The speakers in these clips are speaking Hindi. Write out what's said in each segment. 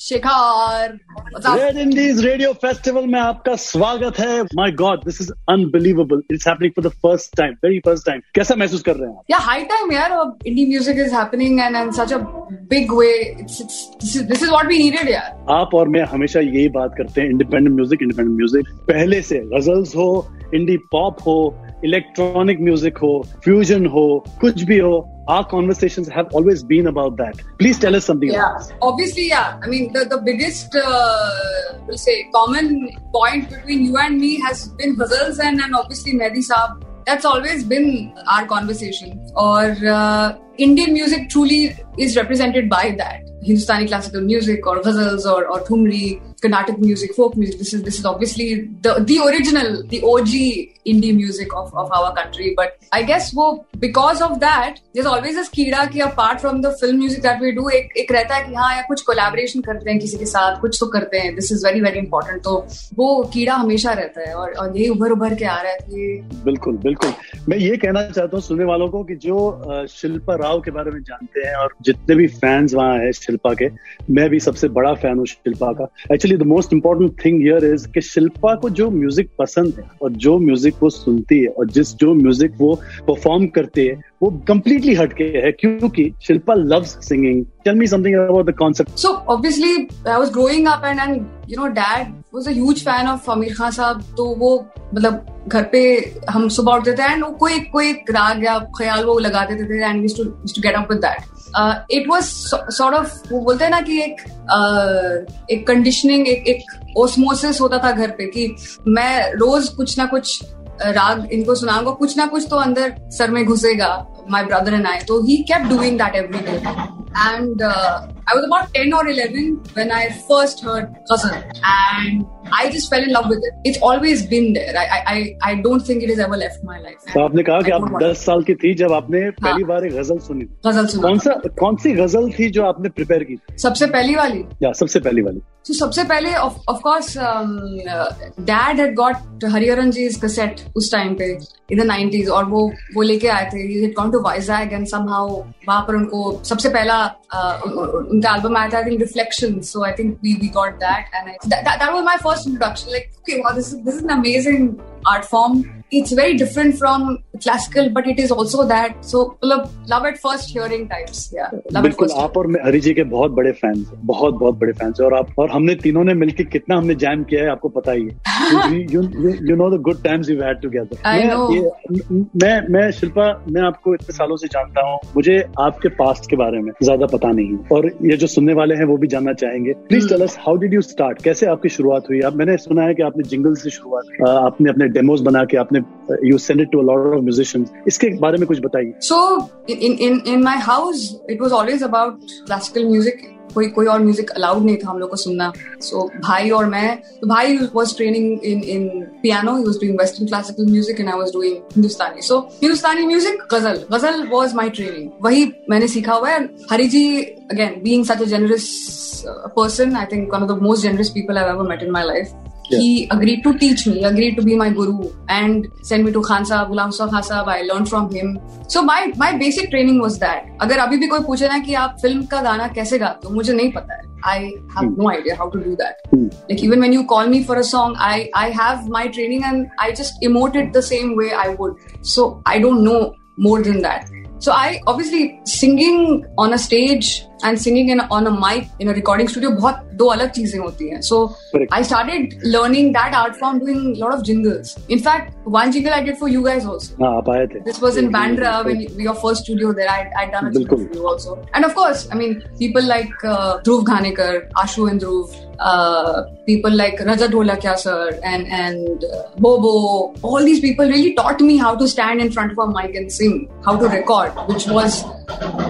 Shikhar Red Indies Radio Festival में आपका स्वागत है। My God this is unbelievable it's happening for the first time very first time कैसा महसूस कर रहे हैं आप? या हाई टाइम यार indie music is happening and in such a big way this is what we needed यार। आप और मैं हमेशा यही बात करते हैं इंडिपेंडेंट म्यूज़िक इंडिपेंडेंट म्यूज़िक पहले से गजल्स हो इंडी पॉप हो इलेक्ट्रॉनिक म्यूज़िक हो फ्यूजन हो कुछ भी हो our conversations have always been about that. Please tell us something. Yeah, obviously, yeah. I mean, the the biggest, uh, we'll say, common point between you and me has been ghazals and and obviously Mehdi Saab. That's always been our conversation. Or uh, Indian music truly is represented by that. Hindustani classical music or ghazals or, or thumri, Carnatic music, folk music. This is this is obviously the the original, the OG indie music of, of our country. But I guess वो because of that, there's always this कीड़ा कि apart from the film music that we do, एक एक रहता है कि हाँ या कुछ collaboration करते हैं किसी के साथ, कुछ तो करते हैं. This is very very important. तो वो कीड़ा हमेशा रहता है और और ये उभर उभर के आ रहा है बिल्कुल बिल्कुल मैं ये कहना चाहता हूँ सुनने वालों को कि जो शिल्पा राव के बारे में जानते हैं और जितने भी फैंस वहाँ हैं शिल्पा के, मैं भी सबसे बड़ा फ़ैन हूँ शिल्पा का। Actually the most important thing here is कि शिल्पा को जो म्यूज़िक पसंद है और जो म्यूज़िक वो सुनती है और जिस जो म्यूज़िक वो परफॉर्म करती है, वो कम्प्लीटली हटके है, क्योंकि Shilpa loves singing tell me something about the concept so obviously I was growing up and and you know dad was a huge fan of Aamir Khan साहब तो वो मतलब घर पे हम सुबह उठते थे एंड कोई कोई राग या ख्याल वो लगा देते थे and used to get up with that it was sort of वो बोलते हैं ना कि एक uh, एक कंडीशनिंग एक एक ओस्मोसिस होता था घर पे कि मैं रोज कुछ ना कुछ राग इनको सुनाऊँगा कुछ ना कुछ तो अंदर सर में घुसेगा माई ब्रदर एंड आई तो he kept doing that every day and I was about 10 or 11 when I first heard Ghazal. And I just fell in love with it. It's always been there. I I I don't think it has ever left my life. तो आपने कहा कि आप 10 साल की थी जब आपने पहली बार गज़ल सुनी। गज़ल सुना। कौन सा कौन सी गज़ल थी जो आपने प्रिपेयर की? सबसे पहली वाली? या सबसे पहली वाली। तो सबसे पहले of course dad had got Hariharan ji cassette उस टाइम पे इन द 90s और वो वो लेके आए थे। He had gone to Vizag and somehow वहाँ पर उनको सबसे पहला uh, the album I think, Reflections. So I think we, we got that. And I, that, that, that was my first introduction. Like, okay, wow, this is, this is an amazing art form It's very different from classical, but it is also that. So love at first hearing types. Yeah, love बिल्कुल आप और मैं हरी जी के बहुत बड़े फैंस बहुत बहुत बड़े फैंस और आप और हमने तीनों ने मिलकर कितना हमने जैम किया है आपको पता ही है। You know the good times you had together मैं मैं शिल्पा मैं आपको इतने सालों से जानता हूँ मुझे आपके पास्ट के बारे में ज़्यादा पता नहीं और ये जो सुनने वाले हैं वो भी जानना चाहेंगे। Please tell us how did you start कैसे आपकी शुरुआत हुई? आप मैंने सुना है कि आपने जिंगल से शुरुआत आपने अपने डेमोज बना के आपने you send it to a lot of musicians इसके बारे में कुछ बताइए। So in in in my house it was always about classical music कोई कोई और म्यूज़िक अलाउड नहीं था हम लोग को सुनना। सो so, भाई और मैं तो भाई was training in in piano he was doing western classical music and I was doing Hindustani so Hindustani music ghazal ghazal was my training वही मैंने सीखा हुआ है। Hari ji again being such a generous person i think one of the most generous people i've ever met in my life. Yeah. he agreed to teach me, agreed to be my guru and send me to Khan Sahab, Ghulam Khan Sahab. I learned from him. So my my basic training was that. अगर अभी भी कोई पूछे ना कि आप फ़िल्म का गाना कैसे गाते हो मुझे नहीं पता है I have mm. no idea how to do that. Mm. Like even when you call me for a song, I I have my training and I just emote it the same way I would. So I don't know more than that. So I obviously singing on a stage and singing in on a mic in a recording studio बहुत दो अलग चीजें होती हैं. So Correct. I started learning that art form doing a lot of jingles. In fact, one jingle I did for you guys also. हाँ आप आए थे. This was in Bandra when your first studio there. I I'd done a jingle for you also. And of course, I mean people like uh, Dhruv Ghanekar, Ashu and Dhruv. Uh, people like Raja Dholakya sir and and uh, Bobo, all these people really taught me how to stand in front of a mic and sing, how to record, Which was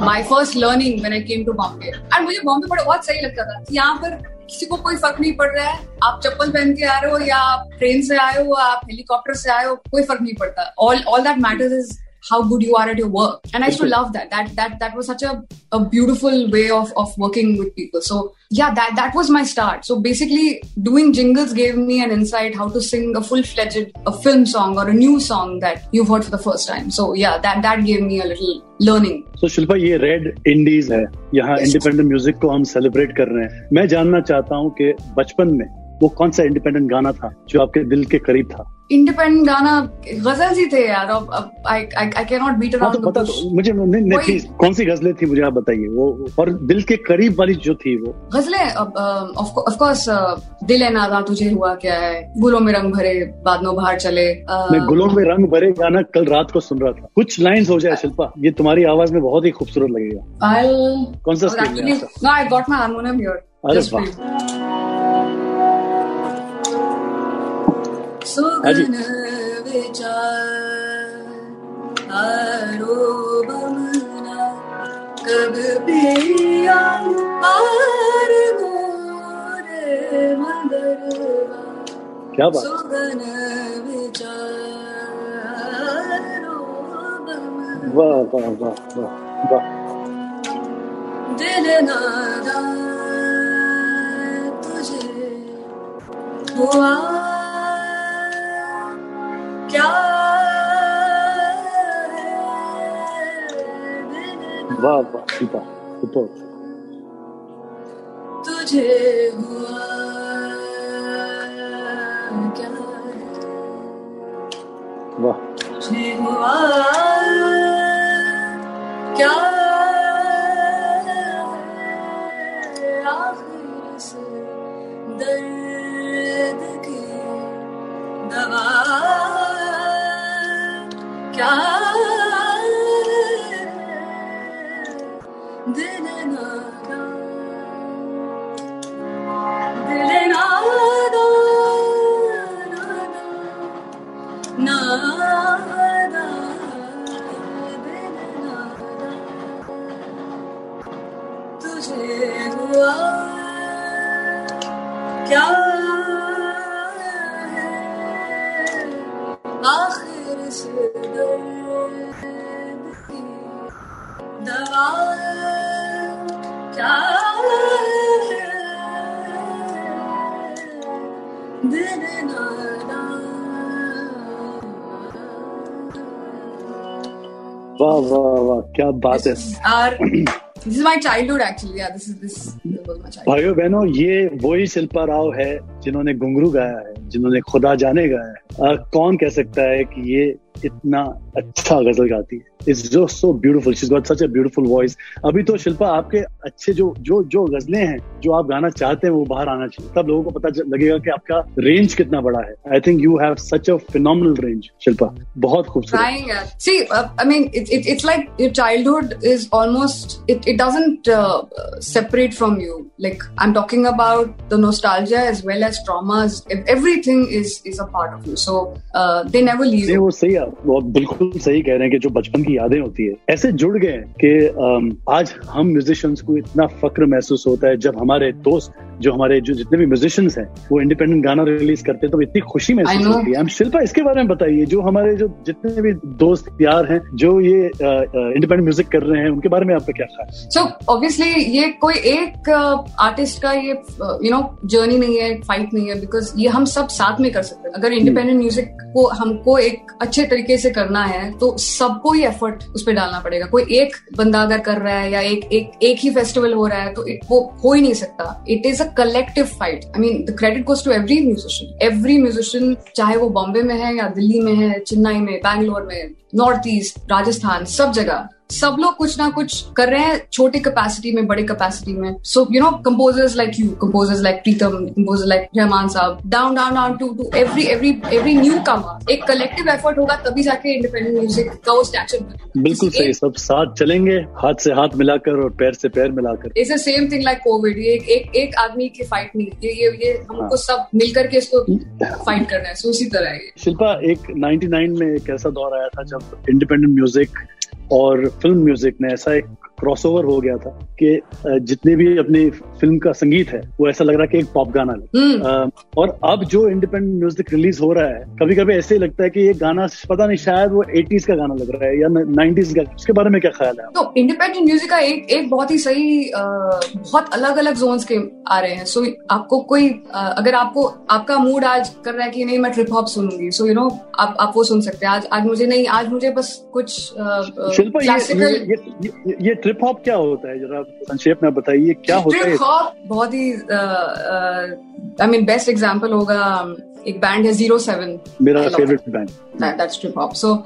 my first learning when I came to Bombay and मुझे बॉम्बे बड़ा बहुत सही लगता था कि यहाँ पर किसी को कोई फ़र्क नहीं पड़ रहा है। आप चप्पल पहन के आ रहे हो या आप ट्रेन से आए हो, आप हेलीकॉप्टर से आए हो, कोई फ़र्क नहीं पड़ता। All all that matters is how good you are at your work. And I used to love that. That that that was such a, a beautiful way of, of working with people. So yeah, that that was my start. So basically doing jingles gave me an insight how to sing a full fledged a film song or a new song that you've heard for the first time. So yeah, that that gave me a little learning. So Shilpa ये रेड इंडीज है यहाँ इंडिपेंडेंट म्यूज़िक को हम सेलिब्रेट कर रहे हैं मैं जानना चाहता हूँ कि बचपन में वो कौन सा इंडिपेंडेंट गाना था जो आपके दिल के करीब था? इंडिपेंडेंट गाना गज़ल ही थे यार अब I I can not beat around पता तो, मुझे नहीं, नहीं थी कौन सी गजलें थी मुझे आप बताइए? वो और दिल के करीब वाली जो थी वो। गजलें ऑफ़ कोर्स दिल है नादा तुझे हुआ क्या है? गुलों में रंग भरे बादलों बाहर चले मैं गुलों में रंग भरे गाना कल रात को सुन रहा था। कुछ लाइंस हो जाए शिल्पा ये तुम्हारी आवाज़ में बहुत ही खूबसूरत लगेगा। कौन सा I got my harmonium here अरे वाह। सुगन विचार कब पिया आर मोरे मगरवा क्या बात? सुगन विचार वाह वाह वाह वाह वाह। दिल नादा तुझे हुआ वाह वाह सीता तुझे हुआ वाह वाह वाह क्या बात है This is my childhood actually. Yeah, this is this, this was my childhood. भाइयों बहनों ये वही शिल्पा राव है जिन्होंने घुंगरू गाया है जिन्होंने खुदा जाने गाया है आ, कौन कह सकता है कि ये इतना अच्छा गज़ल गाती है। इज़ जो so beautiful she got such a beautiful voice अभी तो शिल्पा आपके अच्छे जो जो जो गजलें हैं जो आप गाना चाहते हैं वो बाहर आना चाहिए। तब लोगों को पता लगेगा कि आपका रेंज कितना बड़ा है। I think you have such a phenomenal range Shilpa. बहुत खूबसूरत। I is almost it it doesn't from you like I am talking about आप वो बिल्कुल सही कह रहे हैं कि जो बचपन की यादें होती है ऐसे जुड़ गए हैं कि आज हम म्यूजिशियंस को इतना फक्र महसूस होता है जब हमारे दोस्त जो हमारे जो जितने भी म्यूजिशियंस हैं वो इंडिपेंडेंट गाना रिलीज़ करते हैं तो इतनी खुशी महसूस होती है। शिल्पा इसके बारे में बताइए जो हमारे जो जितने भी दोस्त यार हैं जो ये इंडिपेंडेंट म्यूज़िक कर रहे हैं उनके बारे में आपका क्या ख्याल है? सो ऑब्वियसली ये कोई एक आर्टिस्ट का ये यू नो जर्नी नहीं है फाइट नहीं है बिकॉज़ ये हम सब साथ में कर सकते हैं। अगर इंडिपेंडेंट म्यूज़िक को हमको एक अच्छे तरीके से करना है तो सबको ही एफर्ट उस पर डालना पड़ेगा। कोई एक बंदा अगर कर रहा है या एक एक एक ही फेस्टिवल हो रहा है तो वो हो ही नहीं सकता। It is a collective fight I mean the credit goes to every musician every musician चाहे वो बॉम्बे में है या दिल्ली में है, चेन्नई में, बैंगलोर में नॉर्थ ईस्ट राजस्थान, सब जगह। सब लोग कुछ ना कुछ कर रहे हैं छोटे कैपेसिटी में बड़े कैपेसिटी में। So you know composers like you composers like Pritam composer like Rahman साहब down down down to to every every every newcomer एक कलेक्टिव एफर्ट होगा तभी जाके इंडिपेंडेंट म्यूज़िक का वो स्टैचर बिल्कुल सही सब साथ चलेंगे हाथ से हाथ मिलाकर और पैर से पैर मिलाकर। It's same thing like Covid ये एक एक, आदमी की फाइट नहीं ये ये ये हमको सब मिलकर के इसको फाइट करना है सो उसी तरह है शिल्पा एक 99 में एक ऐसा दौर आया था जब इंडिपेंडेंट म्यूज़िक और फ़िल्म म्यूज़िक में ऐसा एक क्रॉसओवर हो गया था कि जितने भी अपनी फ़िल्म का संगीत है वो ऐसा लग रहा है कि एक पॉप गाना है। हम्म। और अब जो इंडिपेंडेंट म्यूज़िक रिलीज़ हो रहा है कभी कभी ऐसे ही लगता है कि ये गाना पता नहीं शायद वो एटीज का गाना लग रहा है या नाइनटीज का उसके बारे में क्या ख्याल है? तो इंडिपेंडेंट म्यूज़िक का एक एक बहुत ही सही बहुत अलग अलग जोन्स के आ रहे हैं। सो आपको कोई अगर आपको आपका मूड आज कर रहा है कि नहीं मैं ट्रिप हॉप सुनूँगी। सो यू नो आप आप वो सुन सकते हैं। आज आज मुझे नहीं आज मुझे बस कुछ शिल्पा ये, ये, ये, ये ट्रिप हॉप क्या होता है? जरा संक्षेप में बताइए क्या होता है ट्रिप हॉप बहुत ही आई मीन बेस्ट एग्जांपल होगा एक बैंड है ज़ीरो सेवन मेरा favourite band that's trip hop so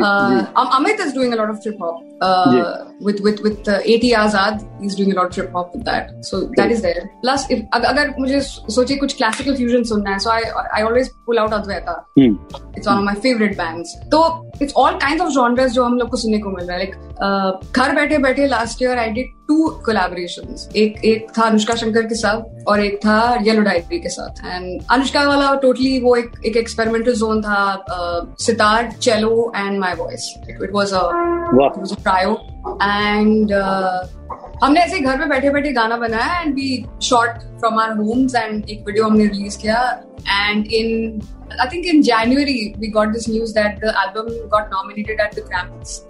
uh, amit is doing a lot of trip hop uh, yeah. with with with uh, at azad he's doing a lot of trip hop with that so cool. that is there plus if agar mujhe soche kuch classical fusion sunna hai so i i always pull out advaita hmm. it's one of my favorite bands so it's all kinds of genres jo hum घर बैठे बैठे last year I did two collaboration एक एक था अनुष्का शंकर के साथ और एक था येलो डायरी के साथ. एंड अनुष्का वाला टोटली वो एक एक एक्सपेरिमेंटल जोन था sitar cello and my voice it was a was trio and हमने ऐसे घर पे बैठे बैठे गाना बनाया and we shot from our homes and एक वीडियो हमने रिलीज़ किया. And in I think in January we got this news that the album got nominated at the Grammys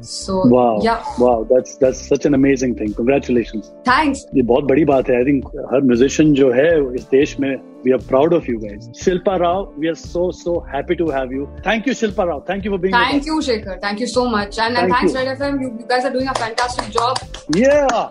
So wow, yeah, wow, that's that's such an amazing thing. Congratulations. Thanks. ये बहुत बड़ी बात है. I think हर musician जो है इस देश में we are proud of you guys. Shilpa Rao, we are so so happy to have you. Thank you, Shilpa Rao. Thank you for being. Thank you, Shekhar. Thank you so much. And, and thanks, Red FM. You, you guys are doing a fantastic job. Yeah.